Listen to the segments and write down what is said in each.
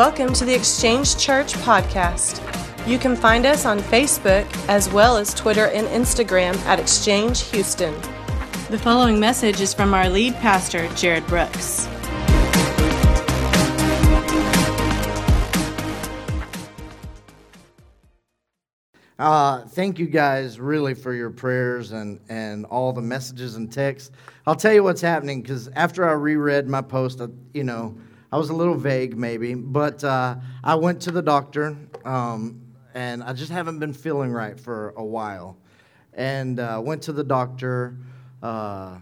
Welcome to the Exchange Church podcast. You can find us on Facebook as well as Twitter and Instagram at Exchange Houston. The following message is from our lead pastor, Jarrod Brooks. Uh, thank you guys really for your prayers and, and all the messages and texts. I'll tell you what's happening because after I reread my post, I, you know, I was a little vague maybe, but uh, I went to the doctor um, and I just haven't been feeling right for a while. And uh, went to the doctor. Uh,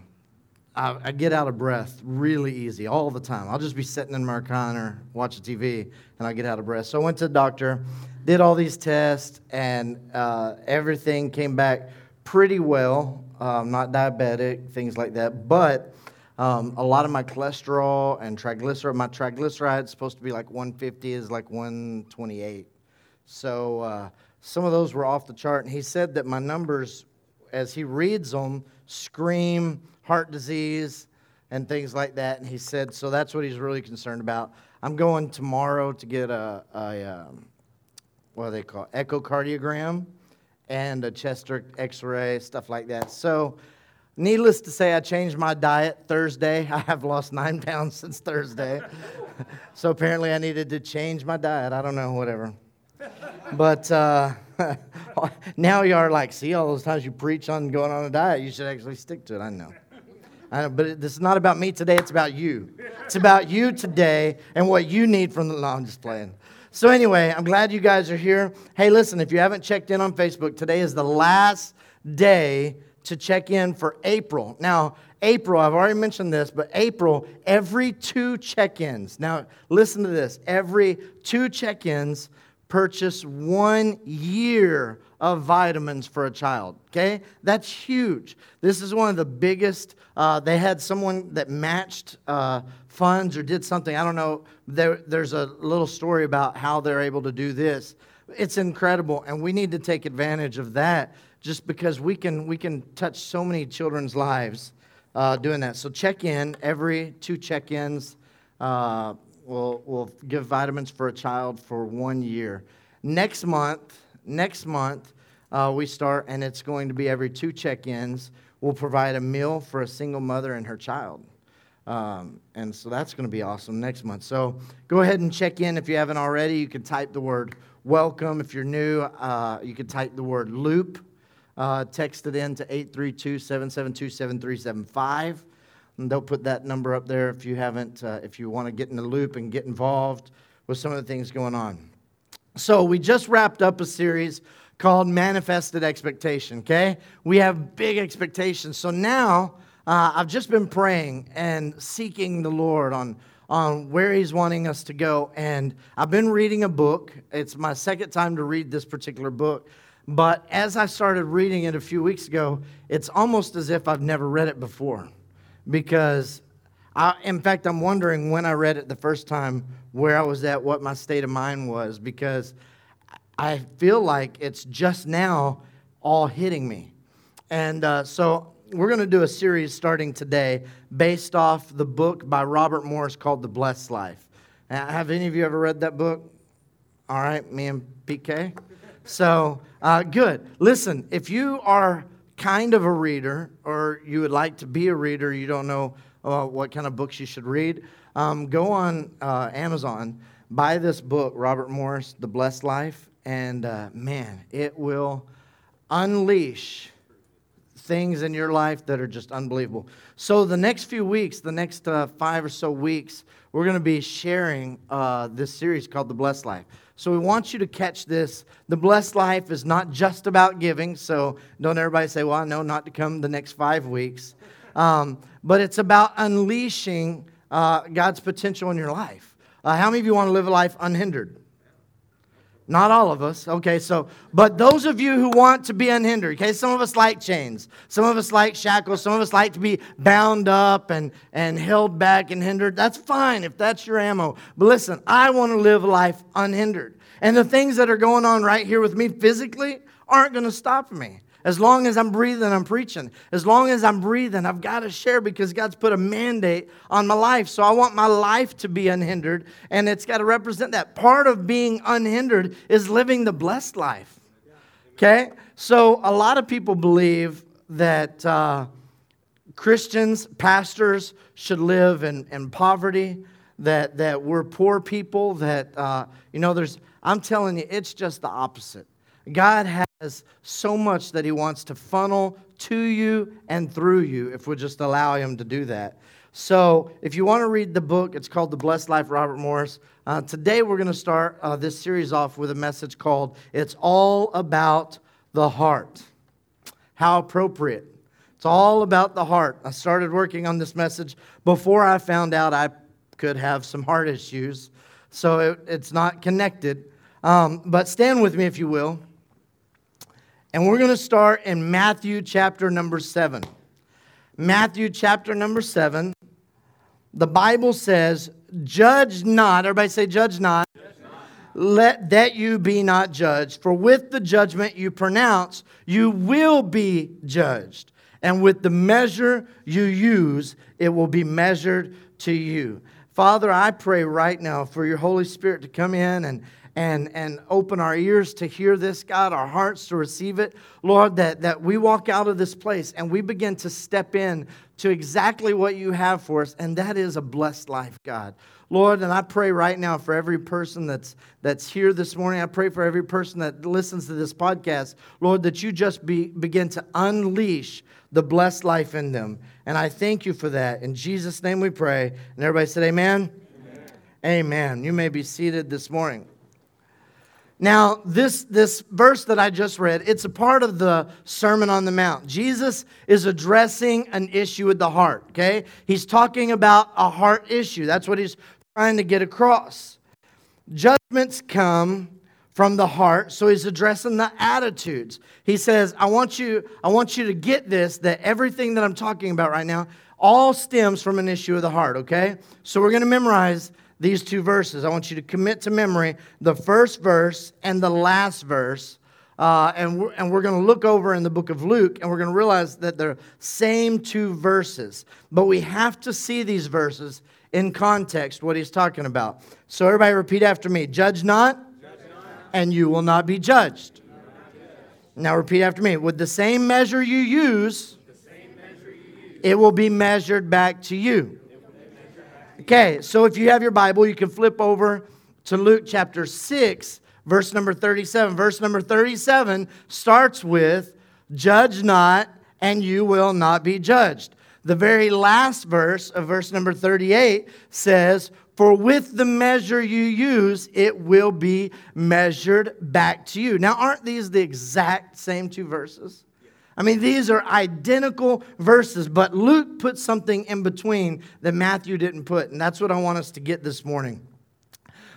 I, I, get out of breath really easy all the time. I'll just be sitting in my recliner watching TV and I get out of breath. So I went to the doctor did all these tests, and uh, everything came back pretty well. Um, not diabetic, things like that. But um, a lot of my cholesterol and triglyceride, my triglycerides supposed to be like 150 is like 128. So uh, some of those were off the chart. And he said that my numbers, as he reads them, scream heart disease and things like that. And he said, so that's what he's really concerned about. I'm going tomorrow to get a, a um, what do they call it? echocardiogram and a chest x-ray stuff like that so needless to say i changed my diet thursday i have lost nine pounds since thursday so apparently i needed to change my diet i don't know whatever but uh, now you are like see all those times you preach on going on a diet you should actually stick to it i know I know, but this is not about me today. It's about you. It's about you today and what you need from the. No, I'm just playing. So, anyway, I'm glad you guys are here. Hey, listen, if you haven't checked in on Facebook, today is the last day to check in for April. Now, April, I've already mentioned this, but April, every two check ins. Now, listen to this every two check ins, purchase one year of vitamins for a child. Okay? That's huge. This is one of the biggest. Uh, they had someone that matched uh, funds or did something. I don't know. There, there's a little story about how they're able to do this. It's incredible, and we need to take advantage of that just because we can, we can touch so many children's lives uh, doing that. So check in every two check ins. Uh, we'll, we'll give vitamins for a child for one year. Next month, next month, uh, we start, and it's going to be every two check ins. We'll provide a meal for a single mother and her child. Um, and so that's going to be awesome next month. So go ahead and check in if you haven't already. You can type the word welcome. If you're new, uh, you can type the word loop. Uh, text it in to 832 772 7375. And they'll put that number up there if you haven't, uh, if you want to get in the loop and get involved with some of the things going on. So we just wrapped up a series called Manifested Expectation, okay? We have big expectations. So now, uh, I've just been praying and seeking the Lord on, on where He's wanting us to go. And I've been reading a book. It's my second time to read this particular book. But as I started reading it a few weeks ago, it's almost as if I've never read it before. Because, I, in fact, I'm wondering when I read it the first time, where I was at, what my state of mind was. Because I feel like it's just now all hitting me. And uh, so we're going to do a series starting today based off the book by Robert Morris called The Blessed Life. have any of you ever read that book? All right, me and PK. So, uh, good. Listen, if you are kind of a reader or you would like to be a reader, you don't know uh, what kind of books you should read, um, go on uh, Amazon, buy this book, Robert Morris, The Blessed Life, and uh, man, it will unleash things in your life that are just unbelievable. So, the next few weeks, the next uh, five or so weeks, we're going to be sharing uh, this series called The Blessed Life. So, we want you to catch this. The Blessed Life is not just about giving, so don't everybody say, Well, I know not to come the next five weeks. Um, but it's about unleashing uh, God's potential in your life. Uh, how many of you want to live a life unhindered? Not all of us. Okay, so, but those of you who want to be unhindered, okay, some of us like chains, some of us like shackles, some of us like to be bound up and, and held back and hindered. That's fine if that's your ammo. But listen, I want to live life unhindered. And the things that are going on right here with me physically aren't going to stop me. As long as I'm breathing, I'm preaching. As long as I'm breathing, I've got to share because God's put a mandate on my life. So I want my life to be unhindered, and it's got to represent that. Part of being unhindered is living the blessed life. Okay? So a lot of people believe that uh, Christians, pastors, should live in, in poverty, that, that we're poor people, that, uh, you know, there's, I'm telling you, it's just the opposite. God has so much that He wants to funnel to you and through you if we just allow Him to do that. So, if you want to read the book, it's called The Blessed Life, Robert Morris. Uh, today, we're going to start uh, this series off with a message called It's All About the Heart. How appropriate. It's all about the heart. I started working on this message before I found out I could have some heart issues, so it, it's not connected. Um, but stand with me, if you will. And we're going to start in Matthew chapter number 7. Matthew chapter number 7. The Bible says, Judge not. Everybody say, Judge not. Judge not. Let that you be not judged. For with the judgment you pronounce, you will be judged. And with the measure you use, it will be measured to you. Father, I pray right now for your Holy Spirit to come in and and, and open our ears to hear this, God, our hearts to receive it. Lord, that, that we walk out of this place and we begin to step in to exactly what you have for us, and that is a blessed life, God. Lord, and I pray right now for every person that's, that's here this morning. I pray for every person that listens to this podcast, Lord, that you just be, begin to unleash the blessed life in them. And I thank you for that. In Jesus' name we pray. And everybody said, Amen. Amen. Amen. You may be seated this morning. Now, this, this verse that I just read, it's a part of the Sermon on the Mount. Jesus is addressing an issue with the heart, okay? He's talking about a heart issue. That's what he's trying to get across. Judgments come from the heart, so he's addressing the attitudes. He says, I want you, I want you to get this, that everything that I'm talking about right now all stems from an issue of the heart, okay? So we're going to memorize these two verses. I want you to commit to memory the first verse and the last verse. Uh, and we're, and we're going to look over in the book of Luke and we're going to realize that they're same two verses. But we have to see these verses in context, what he's talking about. So, everybody, repeat after me Judge not, and you will not be judged. Now, repeat after me. With the same measure you use it will be measured back to you. Okay, so if you have your Bible, you can flip over to Luke chapter 6, verse number 37. Verse number 37 starts with, Judge not, and you will not be judged. The very last verse of verse number 38 says, For with the measure you use, it will be measured back to you. Now, aren't these the exact same two verses? I mean, these are identical verses, but Luke put something in between that Matthew didn't put, and that's what I want us to get this morning.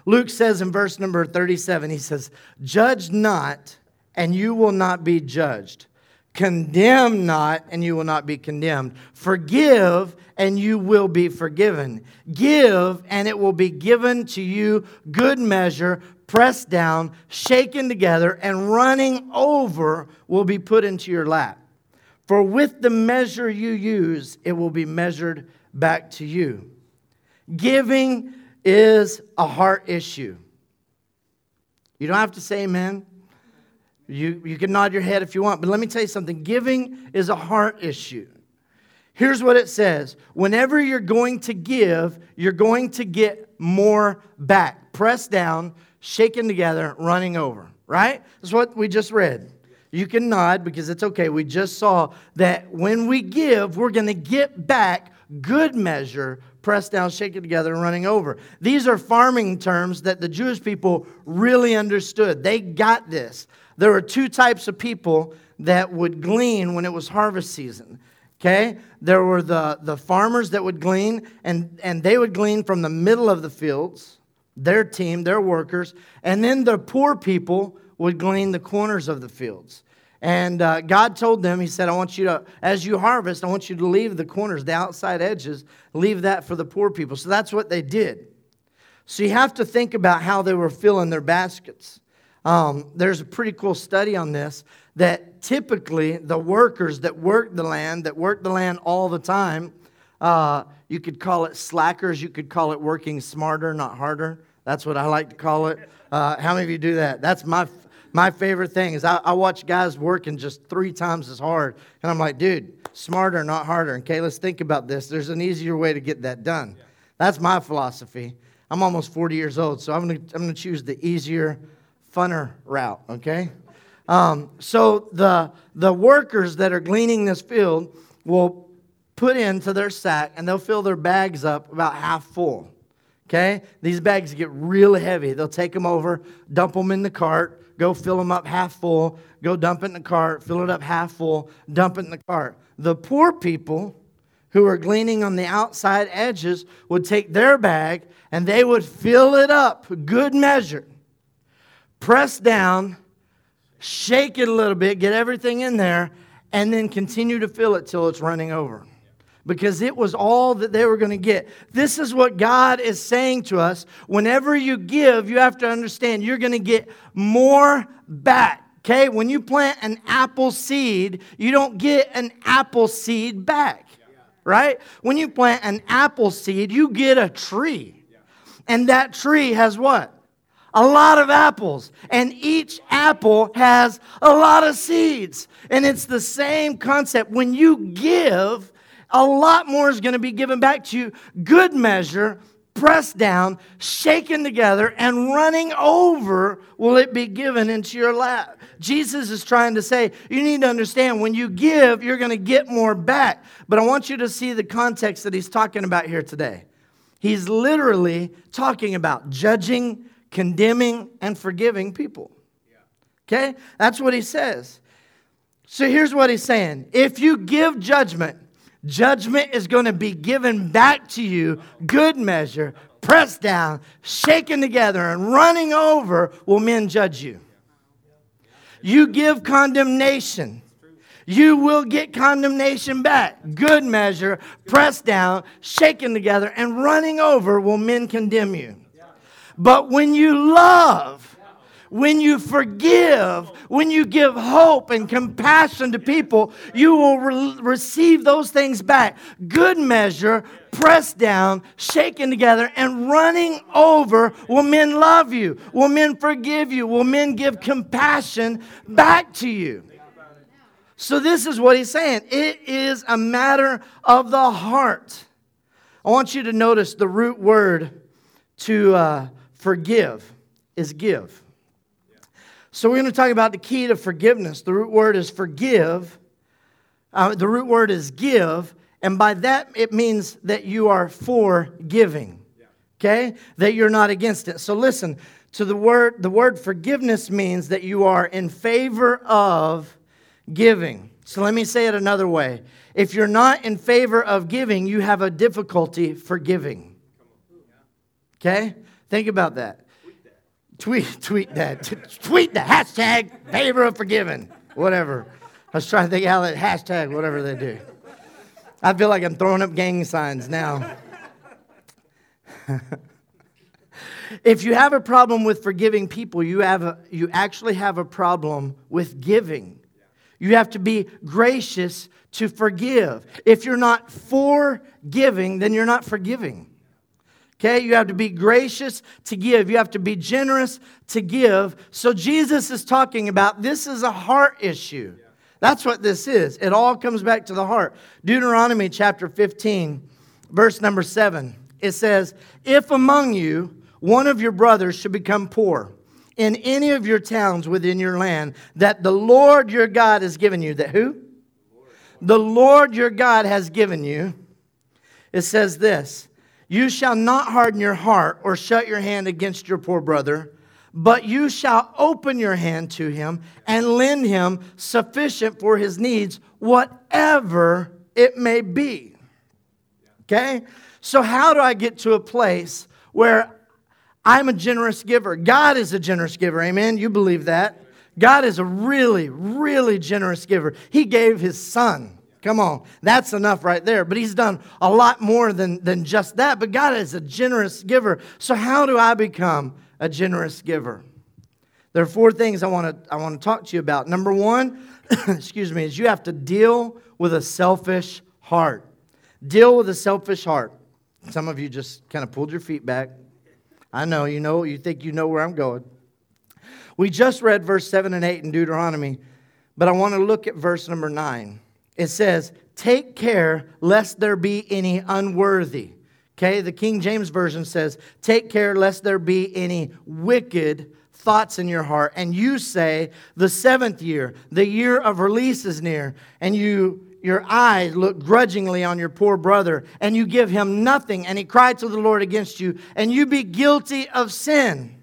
Luke says in verse number 37, he says, Judge not, and you will not be judged. Condemn not, and you will not be condemned. Forgive, and you will be forgiven. Give, and it will be given to you good measure, pressed down, shaken together, and running over will be put into your lap. For with the measure you use, it will be measured back to you. Giving is a heart issue. You don't have to say amen. You, you can nod your head if you want, but let me tell you something. Giving is a heart issue. Here's what it says Whenever you're going to give, you're going to get more back. Pressed down, shaken together, running over, right? That's what we just read. You can nod because it's okay. We just saw that when we give, we're going to get back good measure, pressed down, shaken together, running over. These are farming terms that the Jewish people really understood. They got this. There were two types of people that would glean when it was harvest season. Okay? There were the, the farmers that would glean, and, and they would glean from the middle of the fields their team, their workers, and then the poor people would glean the corners of the fields. And uh, God told them, He said, I want you to, as you harvest, I want you to leave the corners, the outside edges, leave that for the poor people. So that's what they did. So you have to think about how they were filling their baskets. Um, there's a pretty cool study on this that typically the workers that work the land, that work the land all the time, uh, you could call it slackers, you could call it working smarter, not harder. That's what I like to call it. Uh, how many of you do that? That's my my favorite thing is I, I, watch guys working just three times as hard, and I'm like, dude, smarter, not harder. Okay, let's think about this. There's an easier way to get that done. That's my philosophy. I'm almost 40 years old, so I'm gonna I'm gonna choose the easier, funner route. Okay. Um, so the the workers that are gleaning this field will put into their sack, and they'll fill their bags up about half full. Okay? These bags get really heavy. They'll take them over, dump them in the cart, go fill them up half full, go dump it in the cart, fill it up half full, dump it in the cart. The poor people who are gleaning on the outside edges would take their bag and they would fill it up, good measure, press down, shake it a little bit, get everything in there, and then continue to fill it till it's running over because it was all that they were going to get. This is what God is saying to us. Whenever you give, you have to understand you're going to get more back. Okay? When you plant an apple seed, you don't get an apple seed back. Right? When you plant an apple seed, you get a tree. And that tree has what? a lot of apples, and each apple has a lot of seeds. And it's the same concept. When you give, a lot more is going to be given back to you. Good measure, pressed down, shaken together, and running over will it be given into your lap. Jesus is trying to say, you need to understand when you give, you're going to get more back. But I want you to see the context that he's talking about here today. He's literally talking about judging, condemning, and forgiving people. Okay? That's what he says. So here's what he's saying if you give judgment, Judgment is going to be given back to you, good measure, pressed down, shaken together, and running over will men judge you. You give condemnation. You will get condemnation back. Good measure, pressed down, shaken together, and running over will men condemn you. But when you love, when you forgive, when you give hope and compassion to people, you will re- receive those things back. Good measure, pressed down, shaken together, and running over. Will men love you? Will men forgive you? Will men give compassion back to you? So, this is what he's saying it is a matter of the heart. I want you to notice the root word to uh, forgive is give. So we're going to talk about the key to forgiveness. The root word is forgive. Uh, the root word is give, and by that it means that you are for giving. Okay? That you're not against it. So listen to the word the word forgiveness means that you are in favor of giving. So let me say it another way. If you're not in favor of giving, you have a difficulty forgiving. Okay? Think about that. Tweet, tweet that. tweet the hashtag favor of forgiven. Whatever. I was trying to think how that hashtag, whatever they do. I feel like I'm throwing up gang signs now. if you have a problem with forgiving people, you, have a, you actually have a problem with giving. You have to be gracious to forgive. If you're not for giving, then you're not forgiving. Okay, you have to be gracious to give. You have to be generous to give. So Jesus is talking about this is a heart issue. That's what this is. It all comes back to the heart. Deuteronomy chapter 15, verse number 7. It says, If among you one of your brothers should become poor in any of your towns within your land that the Lord your God has given you, that who? The Lord your God has given you. It says this you shall not harden your heart or shut your hand against your poor brother, but you shall open your hand to him and lend him sufficient for his needs, whatever it may be. Okay? So, how do I get to a place where I'm a generous giver? God is a generous giver. Amen? You believe that? God is a really, really generous giver. He gave his son. Come on. That's enough right there. But he's done a lot more than, than just that. But God is a generous giver. So, how do I become a generous giver? There are four things I want to I want to talk to you about. Number 1, excuse me, is you have to deal with a selfish heart. Deal with a selfish heart. Some of you just kind of pulled your feet back. I know, you know, you think you know where I'm going. We just read verse 7 and 8 in Deuteronomy, but I want to look at verse number 9. It says, Take care lest there be any unworthy. Okay, the King James Version says, Take care lest there be any wicked thoughts in your heart. And you say, The seventh year, the year of release is near, and you your eyes look grudgingly on your poor brother, and you give him nothing, and he cried to the Lord against you, and you be guilty of sin.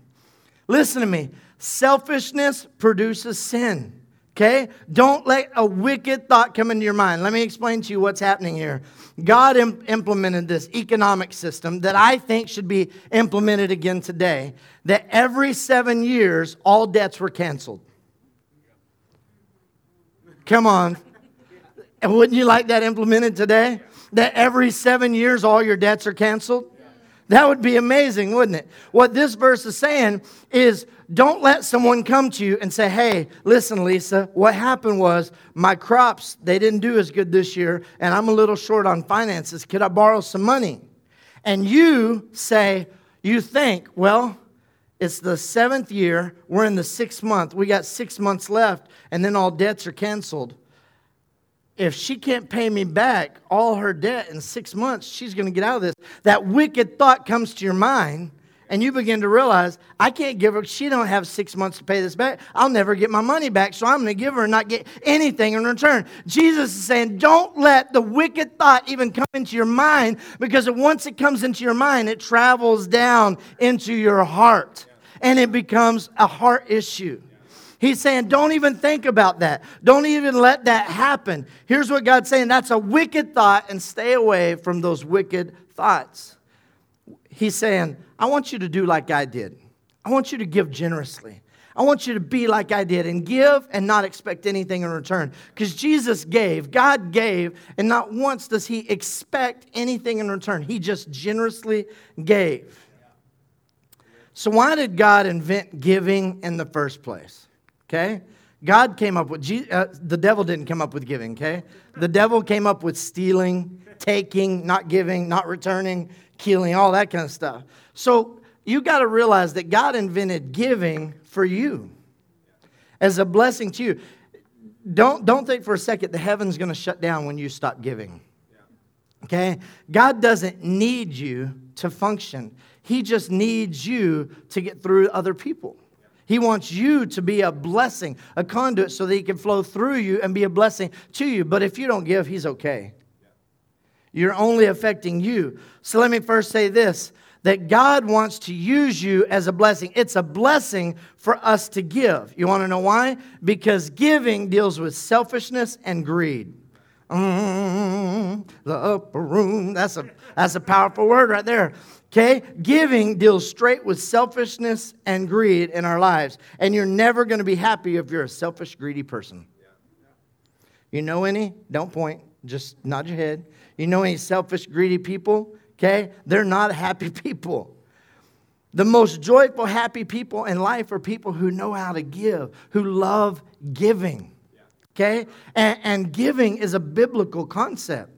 Listen to me. Selfishness produces sin. Okay? Don't let a wicked thought come into your mind. Let me explain to you what's happening here. God Im- implemented this economic system that I think should be implemented again today that every seven years, all debts were canceled. Come on. Wouldn't you like that implemented today? That every seven years, all your debts are canceled? That would be amazing, wouldn't it? What this verse is saying is don't let someone come to you and say, hey, listen, Lisa, what happened was my crops, they didn't do as good this year, and I'm a little short on finances. Could I borrow some money? And you say, you think, well, it's the seventh year, we're in the sixth month, we got six months left, and then all debts are canceled if she can't pay me back all her debt in six months, she's going to get out of this. That wicked thought comes to your mind, and you begin to realize, I can't give her, she don't have six months to pay this back. I'll never get my money back, so I'm going to give her and not get anything in return. Jesus is saying, don't let the wicked thought even come into your mind, because once it comes into your mind, it travels down into your heart, and it becomes a heart issue. He's saying, don't even think about that. Don't even let that happen. Here's what God's saying that's a wicked thought, and stay away from those wicked thoughts. He's saying, I want you to do like I did. I want you to give generously. I want you to be like I did and give and not expect anything in return. Because Jesus gave, God gave, and not once does He expect anything in return. He just generously gave. So, why did God invent giving in the first place? Okay? God came up with, uh, the devil didn't come up with giving, okay? The devil came up with stealing, taking, not giving, not returning, killing, all that kind of stuff. So you got to realize that God invented giving for you as a blessing to you. Don't, don't think for a second the heaven's going to shut down when you stop giving. Okay? God doesn't need you to function, He just needs you to get through other people. He wants you to be a blessing, a conduit, so that He can flow through you and be a blessing to you. But if you don't give, He's okay. You're only affecting you. So let me first say this that God wants to use you as a blessing. It's a blessing for us to give. You want to know why? Because giving deals with selfishness and greed. Mm, the upper room. That's a, that's a powerful word right there. Okay? Giving deals straight with selfishness and greed in our lives. And you're never going to be happy if you're a selfish, greedy person. You know any? Don't point. Just nod your head. You know any selfish, greedy people? Okay? They're not happy people. The most joyful, happy people in life are people who know how to give, who love giving. Okay? And, and giving is a biblical concept.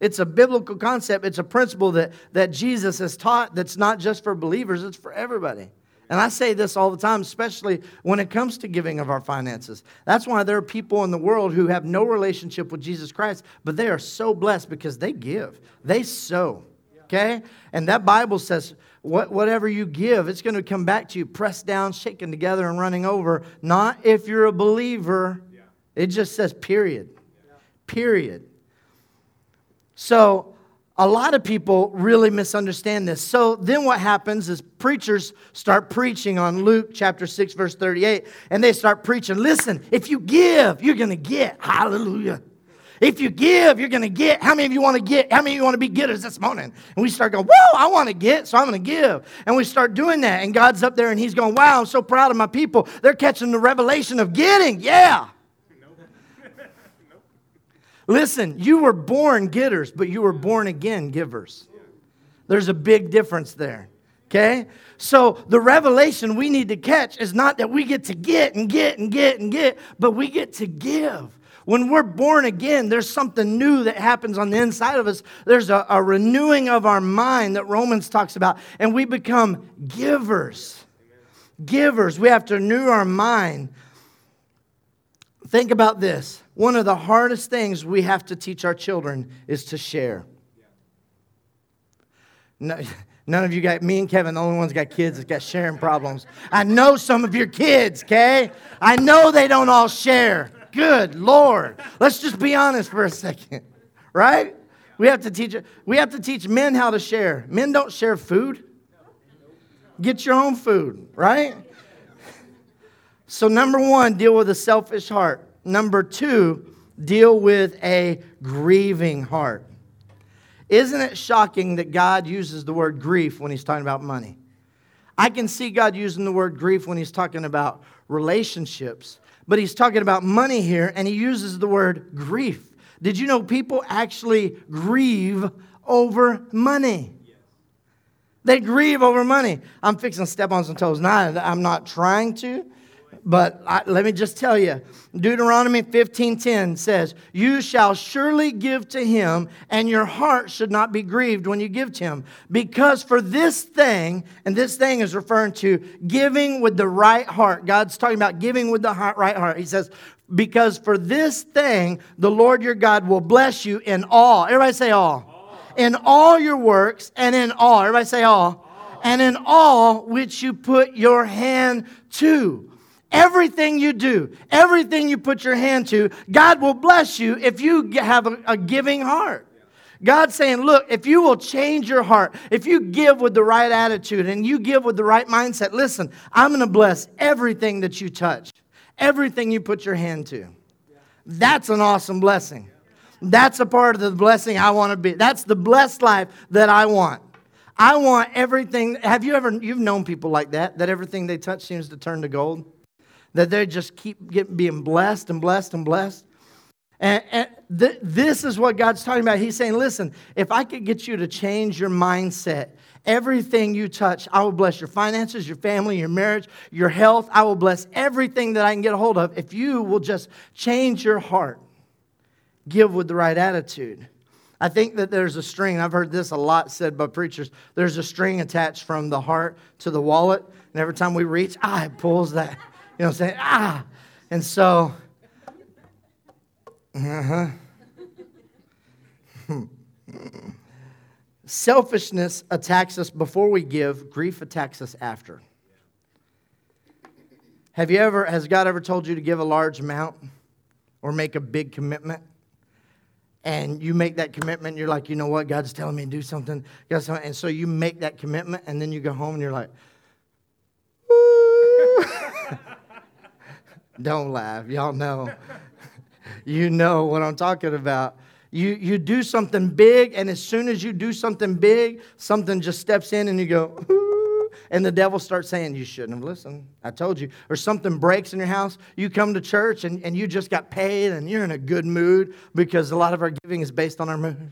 It's a biblical concept. It's a principle that, that Jesus has taught that's not just for believers, it's for everybody. And I say this all the time, especially when it comes to giving of our finances. That's why there are people in the world who have no relationship with Jesus Christ, but they are so blessed because they give, they sow. Okay? And that Bible says, what, whatever you give, it's going to come back to you, pressed down, shaken together, and running over. Not if you're a believer. It just says, period. Period. So a lot of people really misunderstand this. So then what happens is preachers start preaching on Luke chapter 6, verse 38, and they start preaching listen, if you give, you're going to get. Hallelujah. If you give, you're going to get. How many of you want to get? How many of you want to be getters this morning? And we start going, whoa, I want to get, so I'm going to give. And we start doing that. And God's up there and He's going, wow, I'm so proud of my people. They're catching the revelation of getting. Yeah. Listen, you were born getters, but you were born again givers. There's a big difference there. Okay? So the revelation we need to catch is not that we get to get and get and get and get, but we get to give. When we're born again, there's something new that happens on the inside of us. There's a, a renewing of our mind that Romans talks about, and we become givers. Givers. We have to renew our mind. Think about this. One of the hardest things we have to teach our children is to share. No, none of you got, me and Kevin, the only ones got kids that got sharing problems. I know some of your kids, okay? I know they don't all share. Good Lord. Let's just be honest for a second, right? We have to teach we have to teach men how to share. Men don't share food. Get your own food, right? So number 1, deal with a selfish heart. Number 2, deal with a grieving heart. Isn't it shocking that God uses the word grief when he's talking about money? I can see God using the word grief when he's talking about relationships but he's talking about money here, and he uses the word grief. Did you know people actually grieve over money? They grieve over money. I'm fixing to step on some toes. Now, I'm not trying to, but I, let me just tell you, Deuteronomy 15:10 says, "You shall surely give to him, and your heart should not be grieved when you give to him, because for this thing, and this thing is referring to giving with the right heart. God's talking about giving with the heart, right heart. He says, "Because for this thing, the Lord your God will bless you in all." Everybody say all. all. In all your works and in all. Everybody say all. all. And in all which you put your hand to. Everything you do, everything you put your hand to, God will bless you if you have a, a giving heart. God's saying, look, if you will change your heart, if you give with the right attitude and you give with the right mindset, listen, I'm going to bless everything that you touch, everything you put your hand to. That's an awesome blessing. That's a part of the blessing I want to be. That's the blessed life that I want. I want everything. Have you ever, you've known people like that, that everything they touch seems to turn to gold? That they just keep getting, being blessed and blessed and blessed. And, and th- this is what God's talking about. He's saying, listen, if I could get you to change your mindset, everything you touch, I will bless your finances, your family, your marriage, your health. I will bless everything that I can get a hold of if you will just change your heart, give with the right attitude. I think that there's a string, I've heard this a lot said by preachers. There's a string attached from the heart to the wallet. And every time we reach, ah, it pulls that you know I'm saying? Ah! And so, uh-huh. Selfishness attacks us before we give, grief attacks us after. Have you ever, has God ever told you to give a large amount or make a big commitment? And you make that commitment, you're like, you know what, God's telling me to do something. And so you make that commitment, and then you go home and you're like, Don't laugh. Y'all know. you know what I'm talking about. You, you do something big, and as soon as you do something big, something just steps in and you go, and the devil starts saying, You shouldn't have listened. I told you. Or something breaks in your house. You come to church and, and you just got paid and you're in a good mood because a lot of our giving is based on our mood.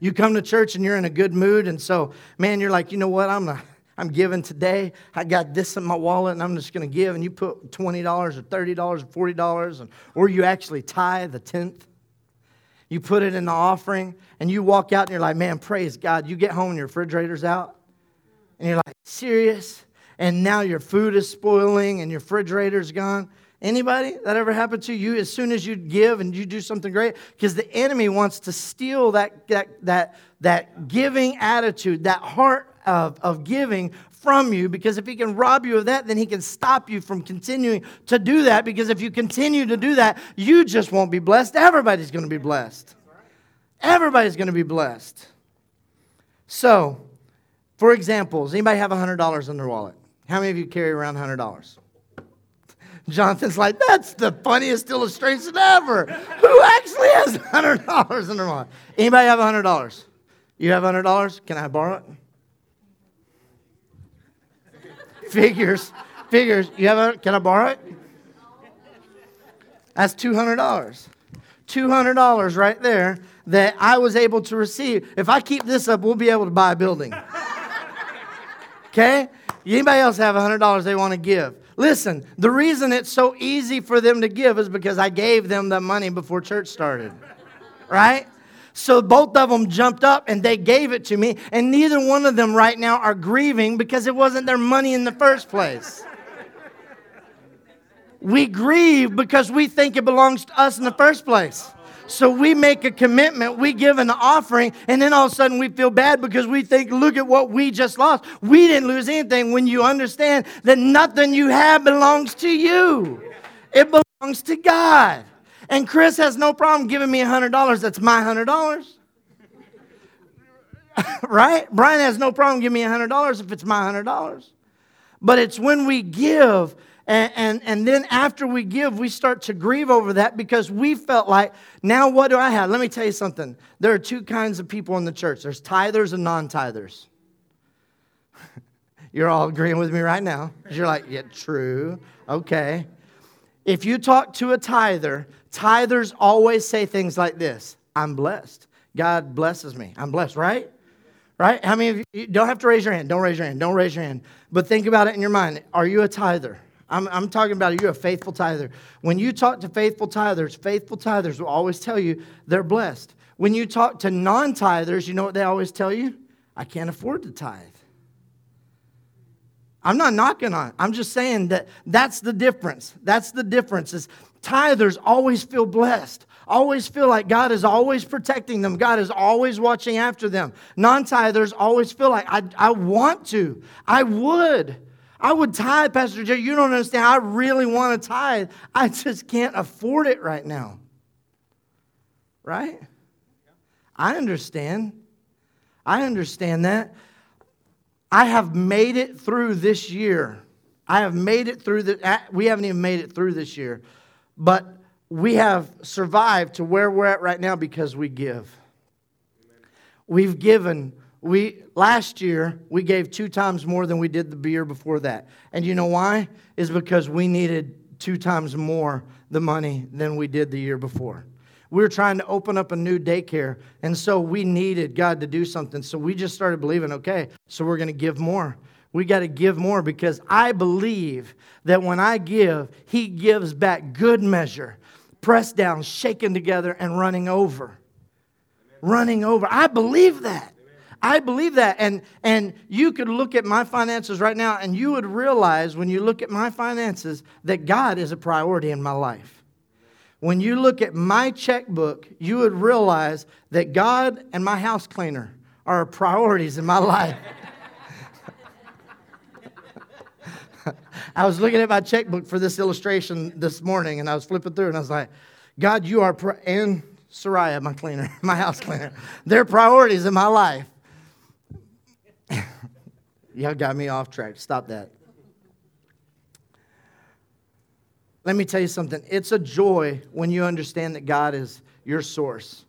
you come to church and you're in a good mood, and so, man, you're like, You know what? I'm to I'm giving today. I got this in my wallet and I'm just going to give. And you put $20 or $30 or $40, and, or you actually tithe the tenth. You put it in the offering and you walk out and you're like, man, praise God. You get home and your refrigerator's out. And you're like, serious? And now your food is spoiling and your refrigerator's gone. Anybody that ever happened to you? As soon as you give and you do something great, because the enemy wants to steal that, that, that, that giving attitude, that heart of, of giving from you because if he can rob you of that, then he can stop you from continuing to do that because if you continue to do that, you just won't be blessed. Everybody's going to be blessed. Everybody's going to be blessed. So, for example, does anybody have $100 in their wallet? How many of you carry around $100? Jonathan's like, that's the funniest illustration ever. Who actually has $100 in their wallet? Anybody have $100? You have $100? Can I borrow it? Figures, figures. You have a, can I borrow it? That's $200. $200 right there that I was able to receive. If I keep this up, we'll be able to buy a building. Okay? Anybody else have $100 they want to give? Listen, the reason it's so easy for them to give is because I gave them the money before church started. Right? So both of them jumped up and they gave it to me, and neither one of them right now are grieving because it wasn't their money in the first place. We grieve because we think it belongs to us in the first place. So we make a commitment, we give an offering, and then all of a sudden we feel bad because we think, look at what we just lost. We didn't lose anything when you understand that nothing you have belongs to you, it belongs to God. And Chris has no problem giving me $100. That's my $100. right? Brian has no problem giving me $100 if it's my $100. But it's when we give and, and, and then after we give, we start to grieve over that because we felt like, now what do I have? Let me tell you something. There are two kinds of people in the church there's tithers and non tithers. You're all agreeing with me right now. You're like, yeah, true. Okay. If you talk to a tither, tithers always say things like this I'm blessed. God blesses me. I'm blessed, right? Right? How many of you don't have to raise your hand? Don't raise your hand. Don't raise your hand. But think about it in your mind. Are you a tither? I'm, I'm talking about you're a faithful tither. When you talk to faithful tithers, faithful tithers will always tell you they're blessed. When you talk to non tithers, you know what they always tell you? I can't afford to tithe. I'm not knocking on it. I'm just saying that that's the difference. That's the difference is tithers always feel blessed. Always feel like God is always protecting them. God is always watching after them. Non-tithers always feel like I, I want to. I would. I would tithe, Pastor Jay. You don't understand. I really want to tithe. I just can't afford it right now. Right? I understand. I understand that. I have made it through this year. I have made it through the, we haven't even made it through this year, but we have survived to where we're at right now because we give. We've given we last year we gave two times more than we did the year before that. And you know why? Is because we needed two times more the money than we did the year before. We were trying to open up a new daycare, and so we needed God to do something. So we just started believing, okay, so we're going to give more. We got to give more because I believe that when I give, He gives back good measure, pressed down, shaken together, and running over. Amen. Running over. I believe that. I believe that. And, and you could look at my finances right now and you would realize when you look at my finances that God is a priority in my life. When you look at my checkbook, you would realize that God and my house cleaner are priorities in my life. I was looking at my checkbook for this illustration this morning and I was flipping through and I was like, God, you are, pri-, and Soraya, my cleaner, my house cleaner, they're priorities in my life. Y'all got me off track. Stop that. Let me tell you something. It's a joy when you understand that God is your source.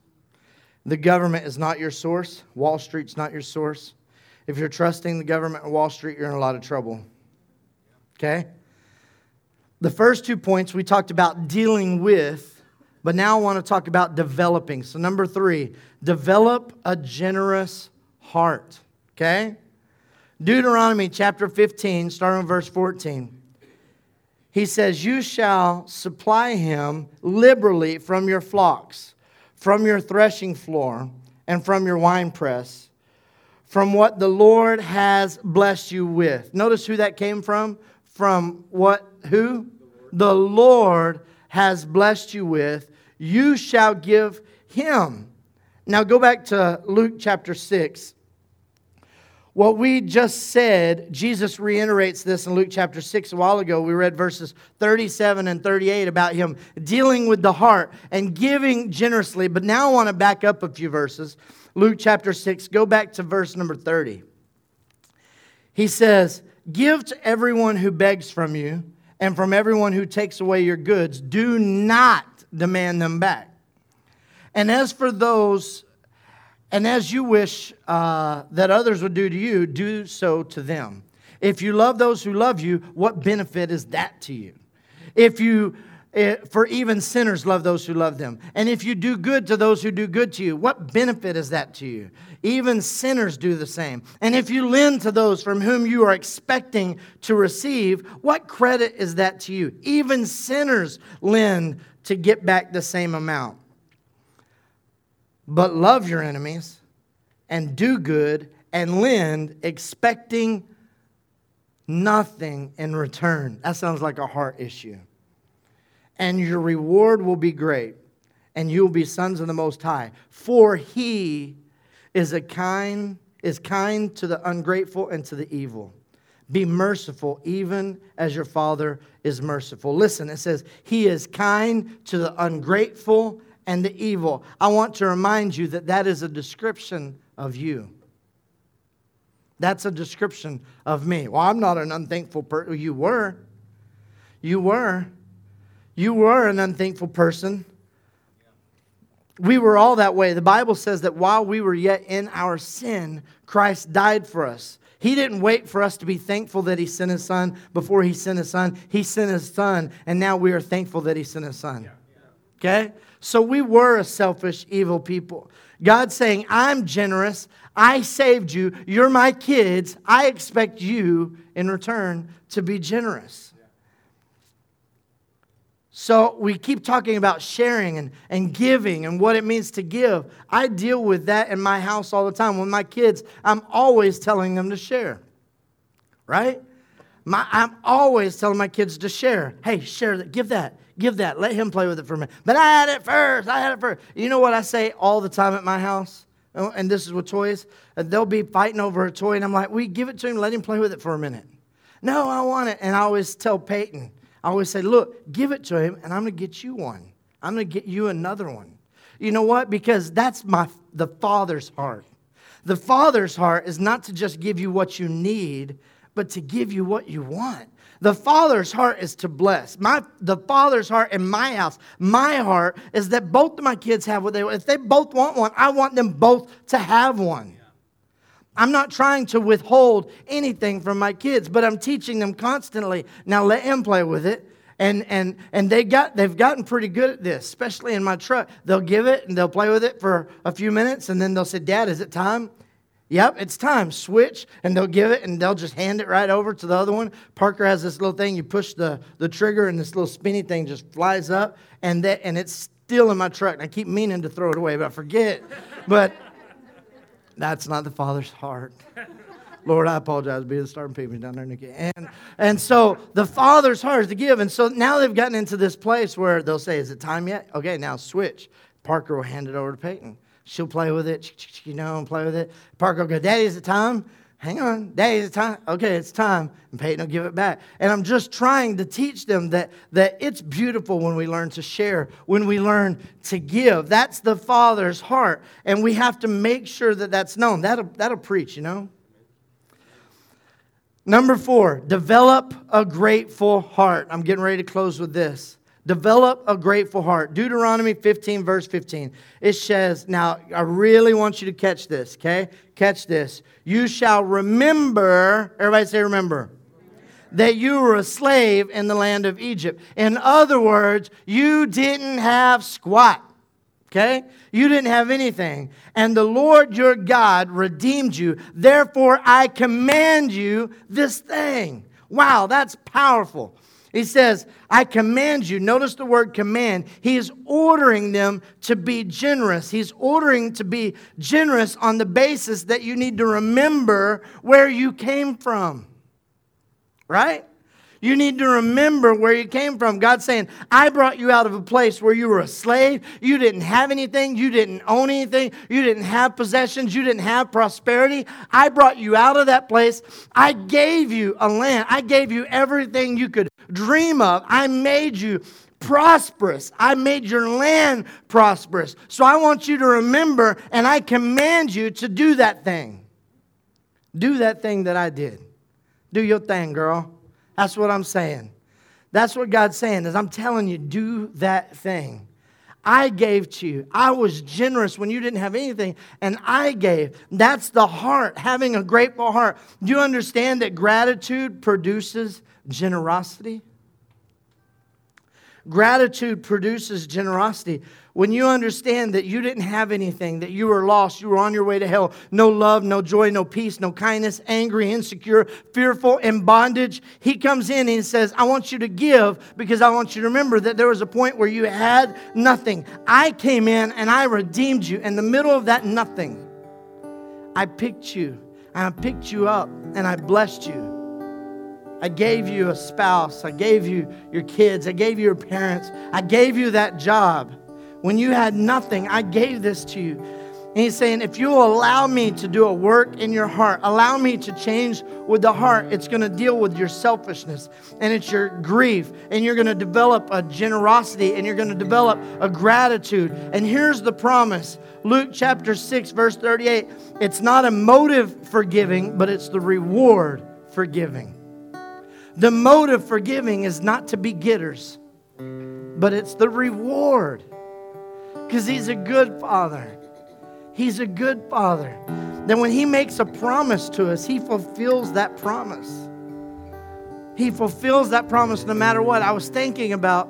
The government is not your source. Wall Street's not your source. If you're trusting the government or Wall Street, you're in a lot of trouble. Okay? The first two points we talked about dealing with, but now I want to talk about developing. So, number three, develop a generous heart. Okay? Deuteronomy chapter 15, starting verse 14. He says, You shall supply him liberally from your flocks, from your threshing floor, and from your winepress, from what the Lord has blessed you with. Notice who that came from? From what? Who? The Lord, the Lord has blessed you with. You shall give him. Now go back to Luke chapter 6 what we just said, Jesus reiterates this in Luke chapter 6 a while ago. We read verses 37 and 38 about him dealing with the heart and giving generously. But now I want to back up a few verses. Luke chapter 6, go back to verse number 30. He says, Give to everyone who begs from you, and from everyone who takes away your goods. Do not demand them back. And as for those and as you wish uh, that others would do to you, do so to them. If you love those who love you, what benefit is that to you? If you eh, for even sinners love those who love them. And if you do good to those who do good to you, what benefit is that to you? Even sinners do the same. And if you lend to those from whom you are expecting to receive, what credit is that to you? Even sinners lend to get back the same amount. But love your enemies and do good and lend, expecting nothing in return. That sounds like a heart issue. And your reward will be great, and you will be sons of the Most High. For he is a kind is kind to the ungrateful and to the evil. Be merciful, even as your Father is merciful. Listen, it says, He is kind to the ungrateful and the evil. I want to remind you that that is a description of you. That's a description of me. Well, I'm not an unthankful person. You were. You were. You were an unthankful person. We were all that way. The Bible says that while we were yet in our sin, Christ died for us. He didn't wait for us to be thankful that He sent His Son before He sent His Son. He sent His Son, and now we are thankful that He sent His Son. Okay? So we were a selfish, evil people. God's saying, I'm generous. I saved you. You're my kids. I expect you in return to be generous. So we keep talking about sharing and, and giving and what it means to give. I deal with that in my house all the time. With my kids, I'm always telling them to share, right? My, I'm always telling my kids to share. Hey, share that, give that, give that. Let him play with it for a minute. But I had it first. I had it first. You know what I say all the time at my house? Oh, and this is with toys. And they'll be fighting over a toy, and I'm like, we give it to him, let him play with it for a minute. No, I want it. And I always tell Peyton, I always say, look, give it to him, and I'm going to get you one. I'm going to get you another one. You know what? Because that's my the Father's heart. The Father's heart is not to just give you what you need, but to give you what you want. The Father's heart is to bless. My, the Father's heart in my house, my heart is that both of my kids have what they want. If they both want one, I want them both to have one. I'm not trying to withhold anything from my kids, but I'm teaching them constantly. Now let him play with it. And, and, and they got, they've gotten pretty good at this, especially in my truck. They'll give it and they'll play with it for a few minutes, and then they'll say, Dad, is it time? Yep, it's time. Switch, and they'll give it, and they'll just hand it right over to the other one. Parker has this little thing. You push the, the trigger, and this little spinny thing just flies up, and that and it's still in my truck. And I keep meaning to throw it away, but I forget. but that's not the Father's heart. Lord, I apologize being starting people down there, Nikki. And, and so the Father's heart is to give. And so now they've gotten into this place where they'll say, Is it time yet? Okay, now switch. Parker will hand it over to Peyton. She'll play with it, you know, and play with it. Parker will go, Daddy, is it time? Hang on, Daddy, is it time? Okay, it's time. And Peyton will give it back. And I'm just trying to teach them that, that it's beautiful when we learn to share, when we learn to give. That's the Father's heart. And we have to make sure that that's known. That'll, that'll preach, you know? Number four, develop a grateful heart. I'm getting ready to close with this. Develop a grateful heart. Deuteronomy 15, verse 15. It says, Now, I really want you to catch this, okay? Catch this. You shall remember, everybody say, remember, that you were a slave in the land of Egypt. In other words, you didn't have squat, okay? You didn't have anything. And the Lord your God redeemed you. Therefore, I command you this thing. Wow, that's powerful. He says, I command you. Notice the word command. He is ordering them to be generous. He's ordering to be generous on the basis that you need to remember where you came from. Right? You need to remember where you came from. God's saying, I brought you out of a place where you were a slave. You didn't have anything. You didn't own anything. You didn't have possessions. You didn't have prosperity. I brought you out of that place. I gave you a land. I gave you everything you could dream of. I made you prosperous. I made your land prosperous. So I want you to remember, and I command you to do that thing. Do that thing that I did. Do your thing, girl. That's what I'm saying. That's what God's saying is I'm telling you, do that thing. I gave to you. I was generous when you didn't have anything, and I gave. That's the heart, having a grateful heart. Do you understand that gratitude produces generosity? Gratitude produces generosity. When you understand that you didn't have anything, that you were lost, you were on your way to hell, no love, no joy, no peace, no kindness, angry, insecure, fearful, in bondage, he comes in and he says, I want you to give because I want you to remember that there was a point where you had nothing. I came in and I redeemed you. In the middle of that nothing, I picked you and I picked you up and I blessed you. I gave you a spouse. I gave you your kids. I gave you your parents. I gave you that job. When you had nothing, I gave this to you. And he's saying, if you will allow me to do a work in your heart, allow me to change with the heart, it's going to deal with your selfishness and it's your grief. And you're going to develop a generosity and you're going to develop a gratitude. And here's the promise Luke chapter 6, verse 38 it's not a motive for giving, but it's the reward for giving. The motive for giving is not to be getters, but it's the reward because He's a good Father. He's a good Father. Then when He makes a promise to us, He fulfills that promise. He fulfills that promise no matter what. I was thinking about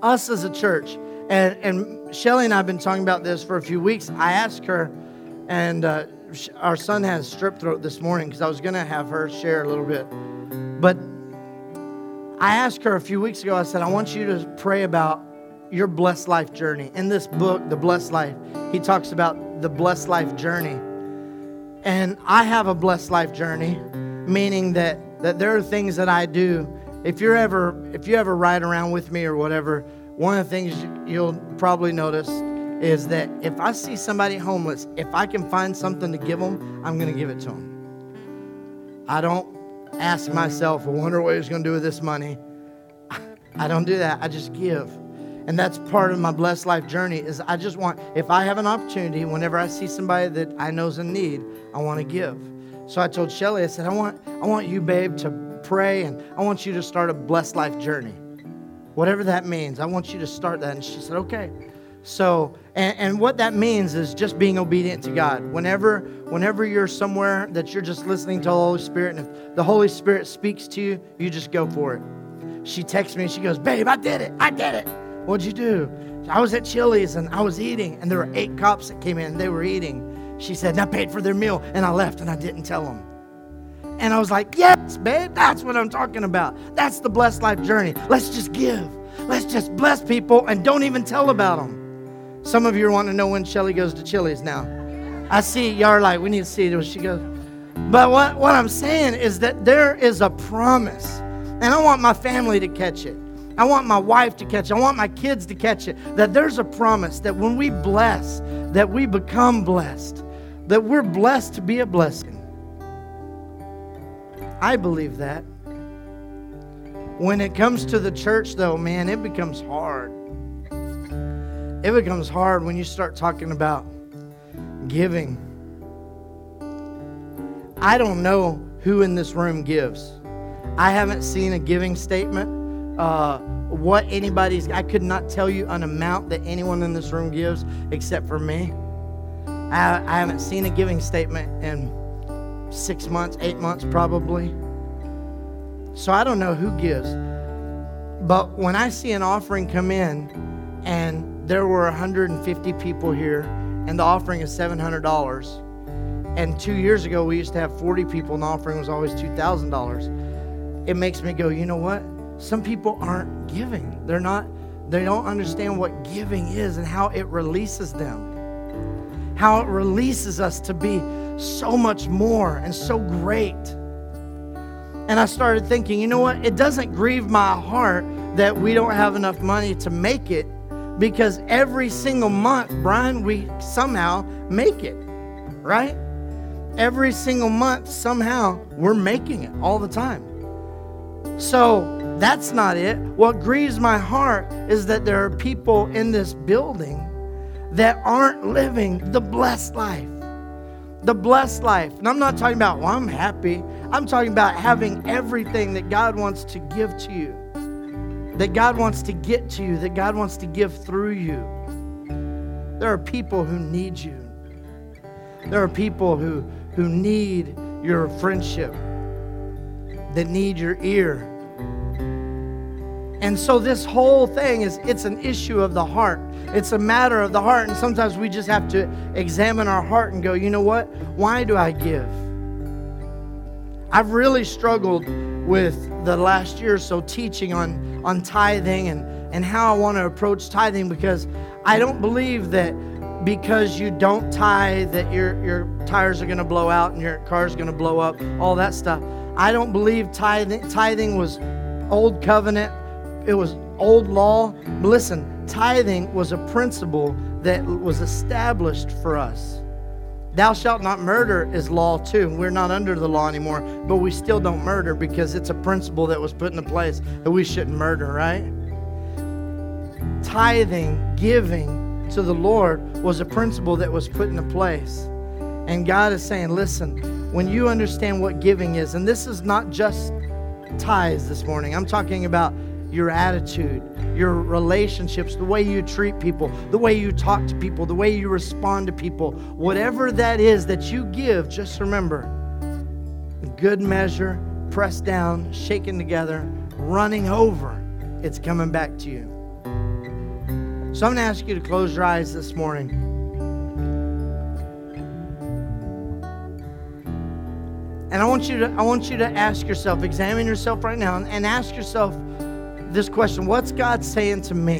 us as a church, and, and Shelly and I have been talking about this for a few weeks. I asked her, and uh, our son has strep throat this morning because I was going to have her share a little bit. But I asked her a few weeks ago, I said, I want you to pray about your blessed life journey. In this book, The Blessed Life, he talks about the blessed life journey. And I have a blessed life journey, meaning that, that there are things that I do. If you're ever if you ever ride around with me or whatever, one of the things you'll probably notice is that if I see somebody homeless, if I can find something to give them, I'm going to give it to them. I don't ask myself, I wonder what he's going to do with this money. I don't do that. I just give. And that's part of my blessed life journey is I just want, if I have an opportunity, whenever I see somebody that I know is in need, I want to give. So I told Shelly, I said, I want, I want you, babe, to pray and I want you to start a blessed life journey. Whatever that means, I want you to start that. And she said, okay. So, and, and what that means is just being obedient to God. Whenever, whenever you're somewhere that you're just listening to the Holy Spirit, and if the Holy Spirit speaks to you, you just go for it. She texts me and she goes, Babe, I did it. I did it. What'd you do? I was at Chili's and I was eating, and there were eight cops that came in and they were eating. She said, and I paid for their meal, and I left and I didn't tell them. And I was like, yes, babe, that's what I'm talking about. That's the blessed life journey. Let's just give. Let's just bless people and don't even tell about them. Some of you want to know when Shelly goes to Chili's now. I see y'all like, we need to see it when she goes. But what, what I'm saying is that there is a promise. And I want my family to catch it. I want my wife to catch it. I want my kids to catch it. That there's a promise that when we bless, that we become blessed. That we're blessed to be a blessing. I believe that. When it comes to the church, though, man, it becomes hard. It becomes hard when you start talking about giving. I don't know who in this room gives. I haven't seen a giving statement uh, what anybody's, I could not tell you an amount that anyone in this room gives except for me. I, I haven't seen a giving statement in six months, eight months probably. So I don't know who gives. But when I see an offering come in and there were 150 people here and the offering is $700, and two years ago we used to have 40 people and the offering was always $2,000, it makes me go, you know what? Some people aren't giving. They're not, they don't understand what giving is and how it releases them. How it releases us to be so much more and so great. And I started thinking, you know what? It doesn't grieve my heart that we don't have enough money to make it because every single month, Brian, we somehow make it, right? Every single month, somehow, we're making it all the time. So, that's not it. What grieves my heart is that there are people in this building that aren't living the blessed life. The blessed life. And I'm not talking about, well, I'm happy. I'm talking about having everything that God wants to give to you, that God wants to get to you, that God wants to give through you. There are people who need you. There are people who, who need your friendship, that need your ear And so this whole thing is it's an issue of the heart. It's a matter of the heart. And sometimes we just have to examine our heart and go, you know what? Why do I give? I've really struggled with the last year or so teaching on, on tithing and, and how I want to approach tithing because I don't believe that because you don't tithe that your, your tires are going to blow out and your car's going to blow up, all that stuff. I don't believe tithing, tithing was old covenant it was old law. Listen, tithing was a principle that was established for us. Thou shalt not murder is law too. We're not under the law anymore, but we still don't murder because it's a principle that was put into place that we shouldn't murder, right? Tithing, giving to the Lord was a principle that was put into place. And God is saying, listen, when you understand what giving is, and this is not just tithes this morning, I'm talking about your attitude, your relationships, the way you treat people, the way you talk to people, the way you respond to people, whatever that is that you give, just remember good measure, pressed down, shaken together, running over, it's coming back to you. So I'm going to ask you to close your eyes this morning. And I want you to I want you to ask yourself, examine yourself right now and ask yourself this question What's God saying to me?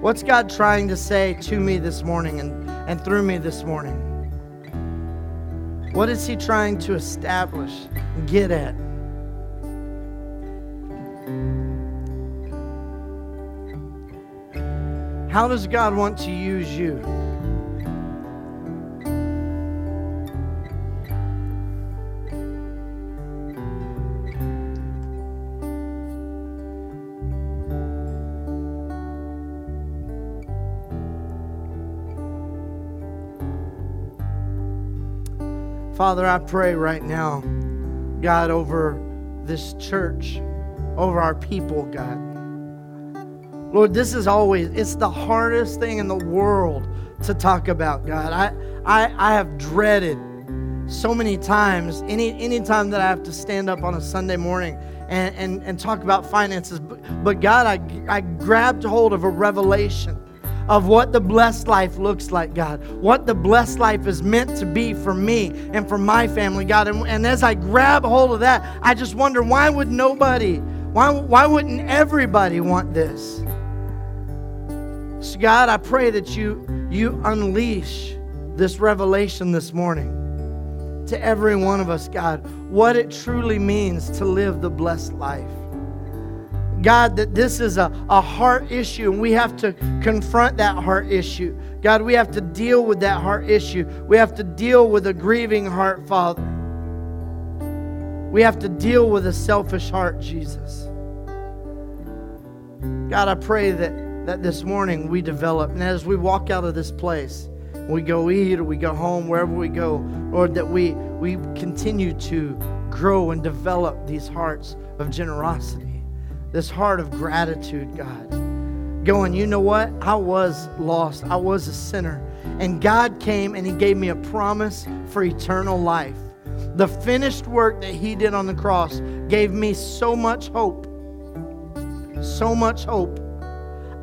What's God trying to say to me this morning and, and through me this morning? What is He trying to establish, get at? How does God want to use you? Father, I pray right now, God, over this church, over our people, God. Lord, this is always, it's the hardest thing in the world to talk about, God. I, I, I have dreaded so many times, any any time that I have to stand up on a Sunday morning and, and, and talk about finances. But, but God, I, I grabbed hold of a revelation of what the blessed life looks like, God. What the blessed life is meant to be for me and for my family, God. And, and as I grab hold of that, I just wonder why would nobody, why, why wouldn't everybody want this? So, God, I pray that you, you unleash this revelation this morning to every one of us, God, what it truly means to live the blessed life. God, that this is a, a heart issue and we have to confront that heart issue. God, we have to deal with that heart issue. We have to deal with a grieving heart, Father. We have to deal with a selfish heart, Jesus. God, I pray that, that this morning we develop, and as we walk out of this place, we go eat or we go home, wherever we go, Lord, that we, we continue to grow and develop these hearts of generosity this heart of gratitude, God. Going, you know what? I was lost, I was a sinner. And God came and He gave me a promise for eternal life. The finished work that He did on the cross gave me so much hope. So much hope.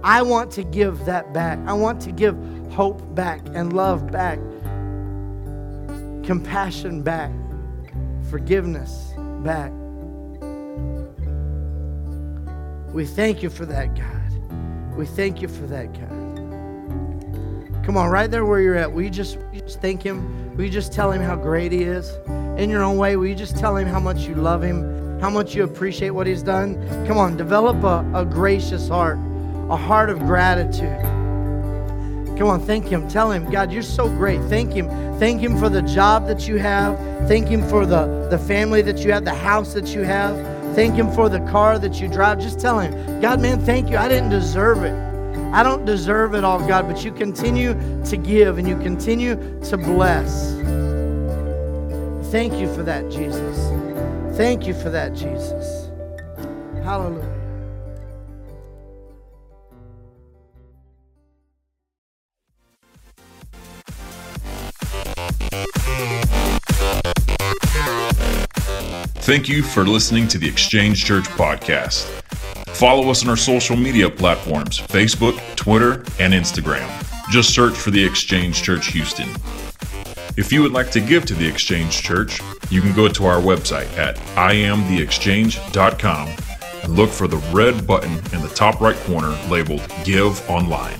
I want to give that back. I want to give hope back and love back, compassion back, forgiveness back. We thank you for that, God. We thank you for that, God. Come on, right there where you're at, we just, just thank Him? We just tell Him how great He is? In your own way, we just tell Him how much you love Him, how much you appreciate what He's done? Come on, develop a, a gracious heart, a heart of gratitude. Come on, thank Him. Tell Him, God, you're so great. Thank Him. Thank Him for the job that you have. Thank Him for the, the family that you have, the house that you have. Thank Him for the car that you drive. Just tell Him, God, man, thank you. I didn't deserve it. I don't deserve it all, God, but you continue to give and you continue to bless. Thank you for that, Jesus. Thank you for that, Jesus. Hallelujah. Thank you for listening to the Exchange Church podcast. Follow us on our social media platforms Facebook, Twitter, and Instagram. Just search for The Exchange Church Houston. If you would like to give to The Exchange Church, you can go to our website at iamtheexchange.com and look for the red button in the top right corner labeled Give Online.